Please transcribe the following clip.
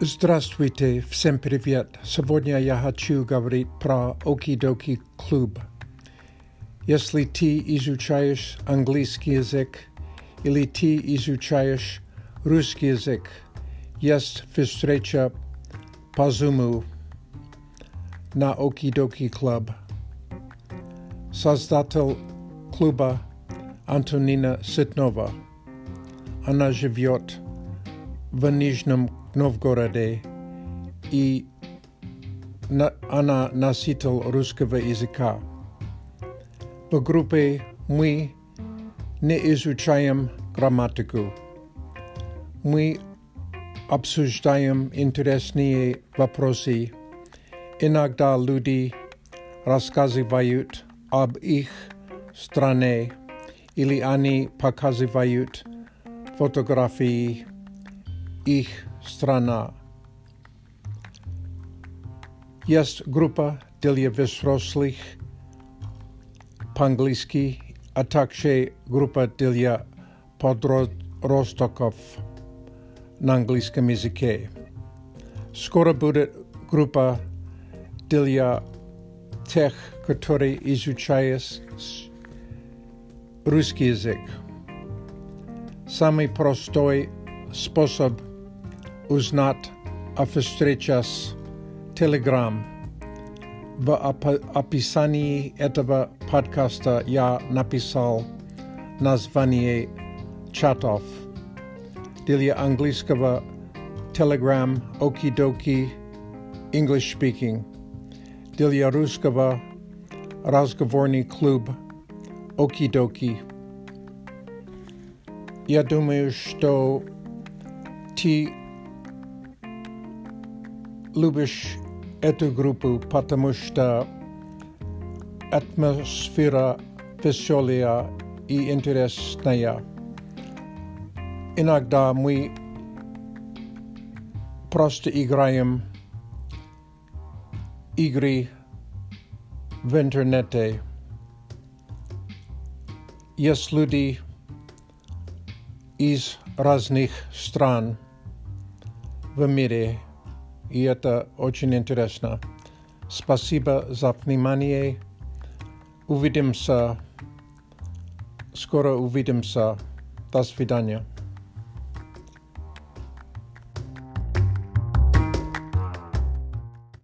Здравствуйте, всем привет. Сегодня я хочу говорить про Okidoki клуб. Если ты изучаешь английский язык или ты изучаешь русский язык, есть встреча по Zoom на Okidoki клуб. Создатель клуба Антонина Ситнова. Она живет в Нижнем Новгороде и на, она носитель русского языка. В группе мы не изучаем грамматику. Мы обсуждаем интересные вопросы. Иногда люди рассказывают об их стране или они показывают фотографии ich strana. Jest grupa telewizorskich Pangliski, a także grupa dla podrostoków na angielskim języku. Skoro będzie grupa dla tych, którzy izuczają ruski język. Samy prosty sposób узнать о встречах Telegram. В описании этого подкаста я написал название чатов. Для английского Telegram Okidoki English Speaking. Для русского разговорный клуб Okidoki. Я думаю, что ты любишь эту группу, потому что атмосфера веселая и интересная. Иногда мы просто играем игры в интернете. Есть люди из разных стран в мире, И это очень интересно. Спасибо за внимание. Увидимся. Скоро увидимся. До свидания.